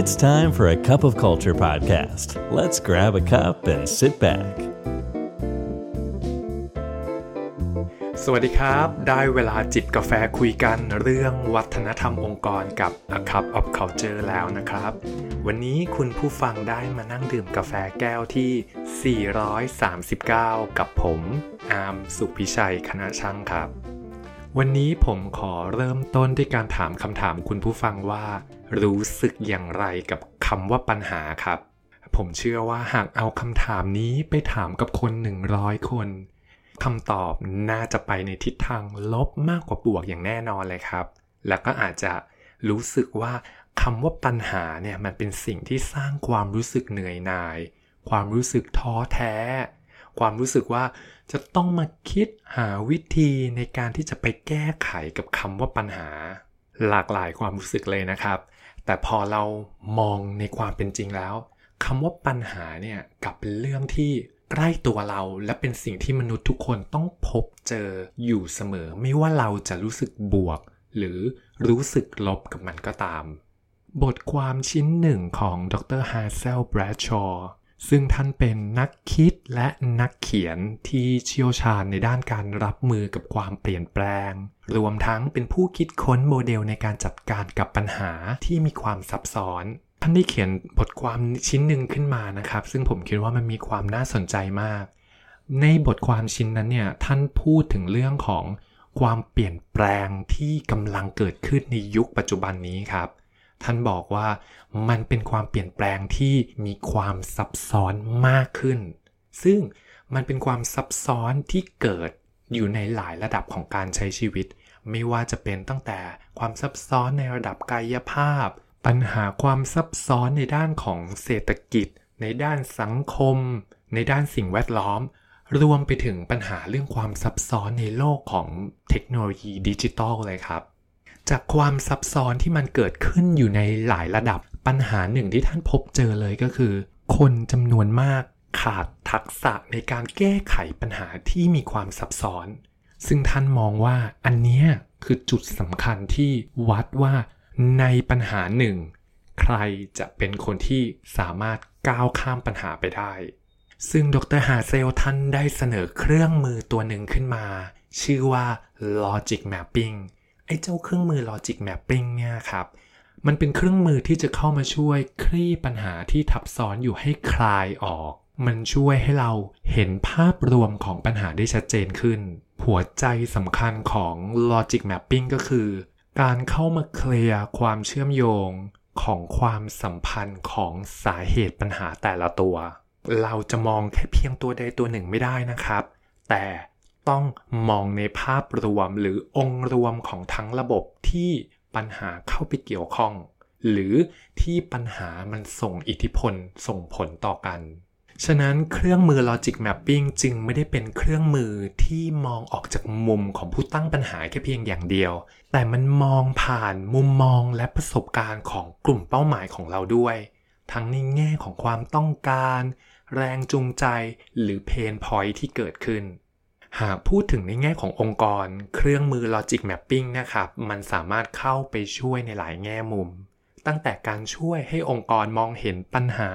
It's time for a cup of culture podcast. Let's grab a cup and sit back. สวัสดีครับ ได้เวลาจิบกาแฟคุยกันเรื่องวัฒนธรรมองค์กรกับ A Cup of Culture แล้วนะครับ วันนี้คุณผู้ฟังได้มานั่งดื่มกาแฟแก้วที่ 439 กับผม อาร์มสุพิชัยคณะช่างครับ วันนี้ผมขอเริ่มต้นด้วยการถามคำถามคุณผู้ฟังว่า รู้สึกอย่างไรกับคำว่าปัญหาครับ ผมเชื่อว่าหากเอาคำถามนี้ไปถามกับคน 100 คนคำตอบน่าจะไปในทิศทางลบมากกว่าบวกอย่างแน่นอนเลยครับ แล้วก็อาจจะรู้สึกว่าคำว่าปัญหาเนี่ยมันเป็นสิ่งที่สร้างความรู้สึกเหนื่อยหน่าย ความรู้สึกท้อแท้ ความรู้สึกว่าจะต้องมาคิดหาวิธีในการที่จะไปแก้ไขกับคำว่าปัญหา หลากหลายความรู้สึกเลยนะครับ แต่พอเรามองในความเป็นจริงแล้วคำว่าปัญหาเนี่ยกลับเป็นเรื่องที่ใกล้ตัวเราและเป็นสิ่งที่มนุษย์ทุกคนต้องพบเจออยู่เสมอ ไม่ว่าเราจะรู้สึกบวก หรือรู้สึกลบกับมันก็ตาม บทความชิ้นหนึ่งของดรฮาร์เซลแบรดชอร์ ซึ่งท่านเป็นนักคิดและนักเขียนที่เชี่ยวชาญในด้านการรับมือกับความเปลี่ยนแปลง รวมทั้งเป็นผู้คิดค้นโมเดลในการจัดการกับปัญหาที่มีความซับซ้อน ท่านได้เขียนบทความชิ้นหนึ่งขึ้นมานะครับ ซึ่งผมคิดว่ามันมีความน่าสนใจมาก ในบทความชิ้นนั้นเนี่ยท่านพูดถึงเรื่องของความเปลี่ยนแปลงที่กำลังเกิดขึ้นในยุคปัจจุบันนี้ครับ ท่านบอกว่ามันเป็นความเปลี่ยนแปลงที่มีความซับซ้อนมากขึ้น ซึ่งมันเป็นความซับซ้อนที่เกิดอยู่ในหลายระดับของการใช้ชีวิต ไม่ว่าจะเป็นตั้งแต่ความซับซ้อนในระดับกายภาพ ปัญหาความซับซ้อนในด้านของเศรษฐกิจ ในด้านสังคม ในด้านสิ่งแวดล้อม รวมไปถึงปัญหาเรื่องความซับซ้อนในโลกของเทคโนโลยีดิจิทัลเลยครับ จากความซับซ้อนที่มันเกิดขึ้นอยู่ในหลายระดับปัญหาหนึ่งที่ท่านพบเจอเลยก็คือ คนจำนวนมากขาดทักษะในการแก้ไขปัญหาที่มีความซับซ้อน ซึ่งท่านมองว่าอันนี้คือจุดสำคัญที่วัดว่าในปัญหาหนึ่งใครจะเป็นคนที่สามารถก้าวข้ามปัญหาไปได้ ซึ่งดรฮาเซลท่านได้เสนอเครื่องมือตัวหนึ่งขึ้นมา ชื่อว่า Logic Mapping ไอ้เจ้าเครื่องมือ Logic Mapping เนี่ยครับ มันเป็นเครื่องมือที่จะเข้ามาช่วยคลี่ปัญหาที่ทับซ้อนอยู่ให้คลายออก มันช่วยให้เราเห็นภาพรวมของปัญหาได้ชัดเจนขึ้น หัวใจสำคัญของ Logic Mapping ก็คือ การเข้ามาเคลียร์ความเชื่อมโยงของความสัมพันธ์ของสาเหตุปัญหาแต่ละตัว เราจะมองแค่เพียงตัวใดตัวหนึ่งไม่ได้นะครับ แต่ ต้องมองในภาพรวมหรือองค์รวมของทั้งระบบที่ปัญหาเข้าไปเกี่ยวข้อง หรือที่ปัญหามันส่งอิทธิพลส่งผลต่อกัน ฉะนั้นเครื่องมือ Logic Mapping จึงไม่ได้เป็นเครื่องมือที่มองออกจากมุมของผู้ตั้งปัญหาแค่เพียงอย่างเดียว แต่มันมองผ่านมุมมองและประสบการณ์ของกลุ่มเป้าหมายของเราด้วย ทั้งในแง่ของความต้องการ แรงจูงใจ หรือเพนพอยที่เกิดขึ้น หากพูดถึงในแง่ขององค์กร เครื่องมือ Logic Mapping นะครับ มันสามารถเข้าไปช่วยในหลายแง่มุม ตั้งแต่การช่วยให้องค์กรมองเห็นปัญหา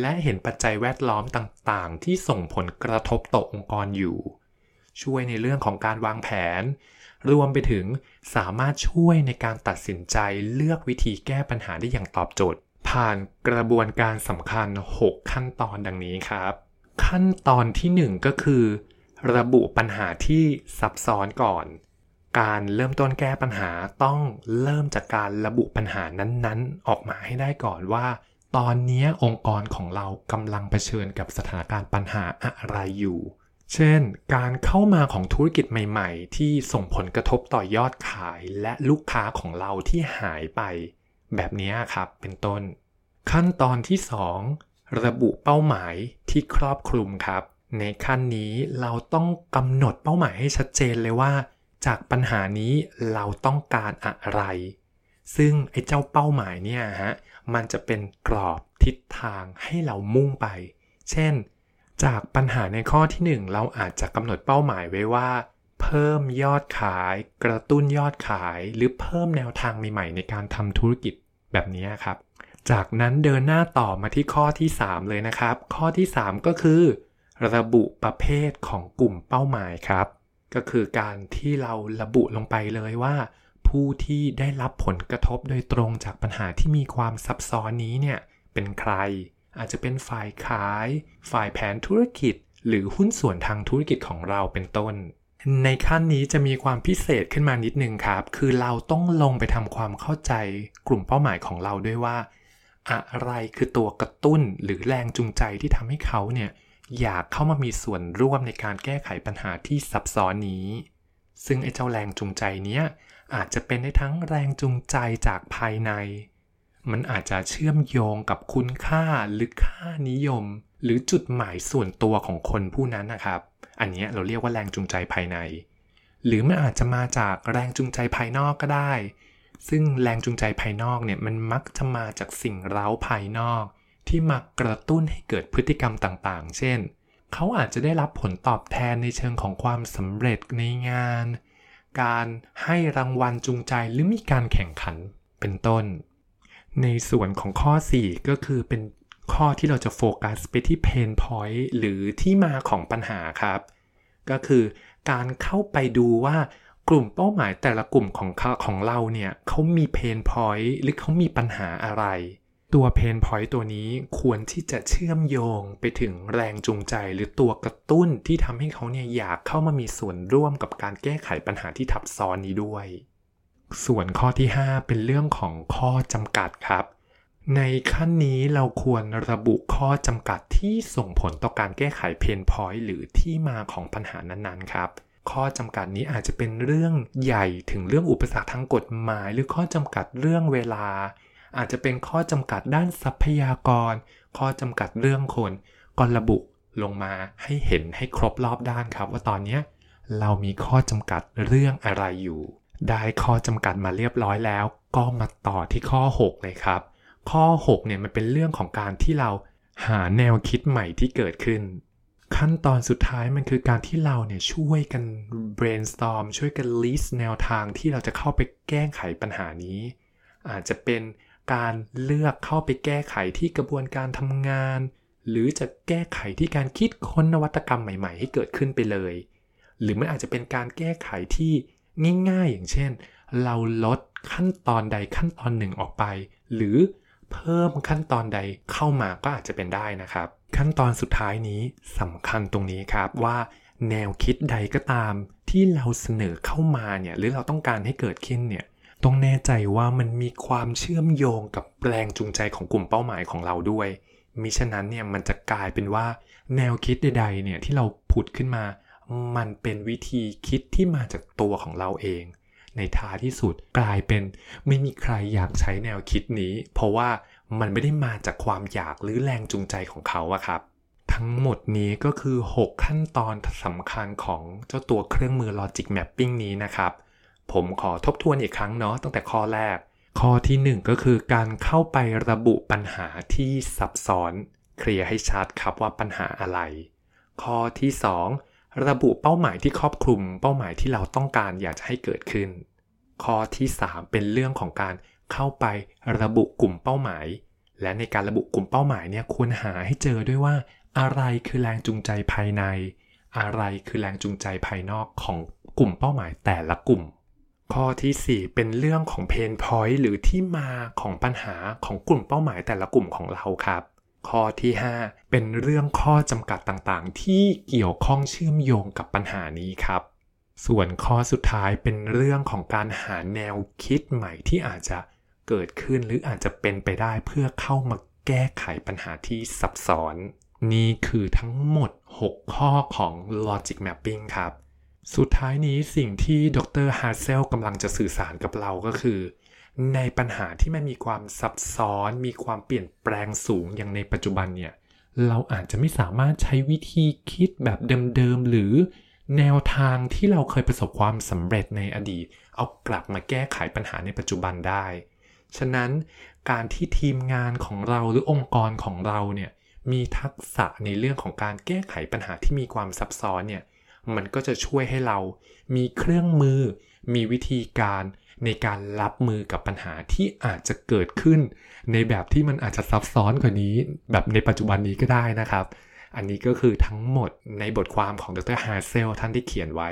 และเห็นปัจจัยแวดล้อมต่างๆ ที่ส่งผลกระทบต่อองค์กรอยู่ ช่วยในเรื่องของการวางแผน รวมไปถึงสามารถช่วยในการตัดสินใจเลือกวิธีแก้ปัญหาได้อย่างตอบโจทย์ ผ่านกระบวนการสำคัญ 6 ขั้นตอนดังนี้ครับ ขั้นตอนที่ 1 ก็คือ ระบุปัญหาที่ซับซ้อนก่อน การเริ่มต้นแก้ปัญหาต้องเริ่มจากการระบุปัญหานั้นๆ ออกมาให้ได้ก่อนว่า ตอนนี้องค์กรของเรากำลังเผชิญกับสถานการณ์ปัญหาอะไรอยู่ เช่น การเข้ามาของธุรกิจใหม่ ๆ ที่ส่งผลกระทบต่อยอดขายและลูกค้าของเราที่หายไป แบบนี้ครับเป็นต้น ขั้นตอนที่ 2 ระบุเป้าหมายที่ครอบคลุมครับ ในขั้นนี้เราต้องกำหนดเป้าหมายให้ชัดเจนเลยว่า จากปัญหานี้เราต้องการอะไร ซึ่งไอ้เจ้าเป้าหมายเนี่ยฮะมันจะเป็นกรอบทิศทางให้เรามุ่งไป เช่น จากปัญหาในข้อที่ 1 เราอาจจะกำหนดเป้าหมายไว้ว่า เพิ่มยอดขาย กระตุ้นยอดขาย หรือเพิ่มแนวทางใหม่ๆในการทำธุรกิจแบบนี้ครับ จากนั้นเดินหน้าต่อมาที่ข้อที่ 3 เลยนะครับ ข้อที่ 3 ก็คือ ระบุประเภทของกลุ่มเป้าหมายครับ ก็คือการที่เราระบุลงไปเลยว่า ผู้ที่ได้รับผลกระทบโดยตรงจากปัญหาที่มีความซับซ้อนนี้เนี่ยเป็นใคร อาจจะเป็นฝ่ายขาย ฝ่ายแผนธุรกิจ หรือหุ้นส่วนทางธุรกิจของเราเป็นต้น ในขั้นนี้จะมีความพิเศษขึ้นมานิดนึงครับ คือเราต้องลงไปทำความเข้าใจกลุ่มเป้าหมายของเราด้วยว่า อะไรคือตัวกระตุ้นหรือแรงจูงใจที่ทำให้เขาเนี่ย อยากเข้ามามีส่วนร่วมในการแก้ไขปัญหาที่ซับซ้อนนี้ ซึ่งไอ้เจ้าแรงจูงใจเนี้ยอาจจะเป็นได้ทั้งแรงจูงใจจากภายใน มันอาจจะเชื่อมโยงกับคุณค่าหรือค่านิยม หรือจุดหมายส่วนตัวของคนผู้นั้นนะครับ อันนี้เราเรียกว่าแรงจูงใจภายใน หรือมันอาจจะมาจากแรงจูงใจภายนอกก็ได้ ซึ่งแรงจูงใจภายนอกเนี่ยมันมักจะมาจากสิ่งเร้าภายนอก ที่มากระตุ้นให้เกิดพฤติกรรมต่างๆ เช่น เขาอาจจะได้รับผลตอบแทนในเชิงของความสำเร็จในงาน การให้รางวัลจูงใจหรือมีการแข่งขันเป็นต้น ในส่วนของข้อ 4 ก็คือเป็นข้อที่เราจะโฟกัสไปที่ pain point หรือที่มาของปัญหาครับ ก็คือการเข้าไปดูว่ากลุ่มเป้าหมายแต่ละกลุ่มของของเราเนี่ยเขามี pain point หรือเขามีปัญหาอะไร ตัว pain point ตัวนี้ควรที่จะเชื่อมโยงไปถึงแรงจูงใจหรือตัวกระตุ้นที่ทำให้เขาเนี่ยอยากเข้ามามีส่วนร่วมกับการแก้ไขปัญหาที่ซับซ้อนนี้ด้วย ส่วนข้อที่ 5 เป็นเรื่องของข้อจำกัดครับ ในขั้นนี้เราควรระบุข้อจำกัดที่ส่งผลต่อการแก้ไขเพนพอยต์หรือที่มาของปัญหานั้นๆครับข้อจำกัดนี้อาจจะเป็นเรื่องใหญ่ถึงเรื่องอุปสรรคทางกฎหมาย หรือข้อจำกัดเรื่องเวลา อาจจะเป็นข้อจำกัดด้านทรัพยากร ข้อจำกัดเรื่องคนก็ระบุลงมาให้เห็นให้ครบรอบด้านครับ ว่าตอนนี้เรามีข้อจำกัดเรื่องอะไรอยู่ ได้ข้อจำกัดมาเรียบร้อยแล้ว ก็มาต่อที่ข้อ 6 เลยครับ ข้อ 6 เนี่ยมันเป็นเรื่องของการที่เราหาแนวคิดใหม่ที่เกิดขึ้น ขั้นตอนสุดท้ายมันคือการที่เราเนี่ยช่วยกัน brainstorm ช่วยกัน list แนวทางที่เราจะเข้าไปแก้ไขปัญหานี้ อาจจะเป็น การเลือกเข้าไปแก้ไขที่กระบวนการทำงาน หรือจะแก้ไขที่การคิดค้นนวัตกรรมใหม่ ๆ ให้เกิดขึ้นไปเลย หรือมันอาจจะเป็นการแก้ไขที่ง่ายๆ อย่างเช่น เราลดขั้นตอนใดขั้นตอนหนึ่งออกไป หรือเพิ่มขั้นตอนใดเข้ามาก็อาจจะเป็นได้นะครับ ขั้นตอนสุดท้ายนี้สำคัญตรงนี้ครับว่าแนวคิดใดก็ตามที่เราเสนอเข้ามาเนี่ยหรือเราต้องการให้เกิดขึ้นเนี่ย ต้องแน่ใจว่ามันมีความเชื่อมโยงกับแรงจูงใจของกลุ่มเป้าหมายของเราด้วย มิฉะนั้นเนี่ยมันจะกลายเป็นว่าแนวคิดใดๆเนี่ยที่เราผุดขึ้นมา มันเป็นวิธีคิดที่มาจากตัวของเราเอง ในท้ายที่สุดกลายเป็นไม่มีใครอยากใช้แนวคิดนี้ เพราะว่ามันไม่ได้มาจากความอยากหรือแรงจูงใจของเขาอะครับ ทั้งหมดนี้ก็คือ 6 ขั้นตอนสำคัญของเจ้าตัวเครื่องมือ Logic Mapping นี้นะครับ ผมขอทบทวนอีกครั้งเนาะตั้งแต่ข้อแรก ข้อที่ 1 ก็คือการเข้าไประบุปัญหาที่ซับซ้อน เคลียร์ให้ชัดครับว่าปัญหาอะไร ข้อที่ 2 ระบุเป้าหมายที่ครอบคลุม เป้าหมายที่เราต้องการอยากจะให้เกิดขึ้น ข้อที่ 3 เป็นเรื่องของการเข้าไประบุกลุ่มเป้าหมาย และในการระบุกลุ่มเป้าหมายเนี่ยควรหาให้เจอด้วยว่า อะไรคือแรงจูงใจภายใน อะไรคือแรงจูงใจภายนอกของกลุ่มเป้าหมายแต่ละกลุ่ม ข้อที่ 4 เป็นเรื่องของเพนพอยต์หรือที่มาของปัญหาของกลุ่มเป้าหมายแต่ละกลุ่มของเราครับ ข้อที่ 5 เป็นเรื่องข้อจำกัดต่างๆ ที่เกี่ยวข้องเชื่อมโยงกับปัญหานี้ครับ ส่วนข้อสุดท้ายเป็นเรื่องของการหาแนวคิดใหม่ที่อาจจะเกิดขึ้นหรืออาจจะเป็นไปได้เพื่อเข้ามาแก้ไขปัญหาที่ซับซ้อน นี่คือทั้งหมด 6 ข้อของ Logic Mapping ครับ สุดท้ายนี้สิ่งที่ดรฮาร์เซลกำลังจะสื่อสารกับเราก็คือ ในปัญหาที่มันมีความซับซ้อน มีความเปลี่ยนแปลงสูงอย่างในปัจจุบันเนี่ย เราอาจจะไม่สามารถใช้วิธีคิดแบบเดิมๆ หรือแนวทางที่เราเคยประสบความสำเร็จในอดีต เอากลับมาแก้ไขปัญหาในปัจจุบันได้ ฉะนั้นการที่ทีมงานของเราหรือองค์กรของเราเนี่ยมีทักษะในเรื่องของการแก้ไขปัญหาที่มีความซับซ้อนเนี่ย มันก็จะช่วยให้เรามีเครื่องมือ มีวิธีการในการรับมือกับปัญหาที่อาจจะเกิดขึ้น ในแบบที่มันอาจจะซับซ้อนกว่านี้ แบบในปัจจุบันนี้ก็ได้นะครับ อันนี้ก็คือทั้งหมดในบทความของดรฮาเซลท่านที่เขียนไว้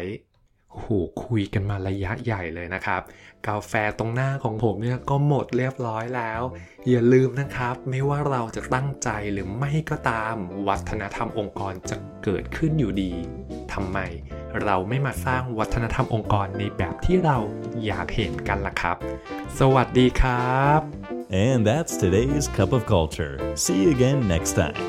โอ้โหคุยกันมาระยะใหญ่เลยนะครับ กาแฟตรงหน้าของผมเนี่ยก็หมดเรียบร้อยแล้ว อย่าลืมนะครับ ไม่ว่าเราจะตั้งใจหรือไม่ก็ตาม วัฒนธรรมองค์กรจะเกิดขึ้นอยู่ดีทำไม เราไม่มาสร้างวัฒนธรรมองค์กรในแบบที่เราอยากเห็นกันล่ะครับ สวัสดีครับ And that's today's Cup of Culture. See you again next time.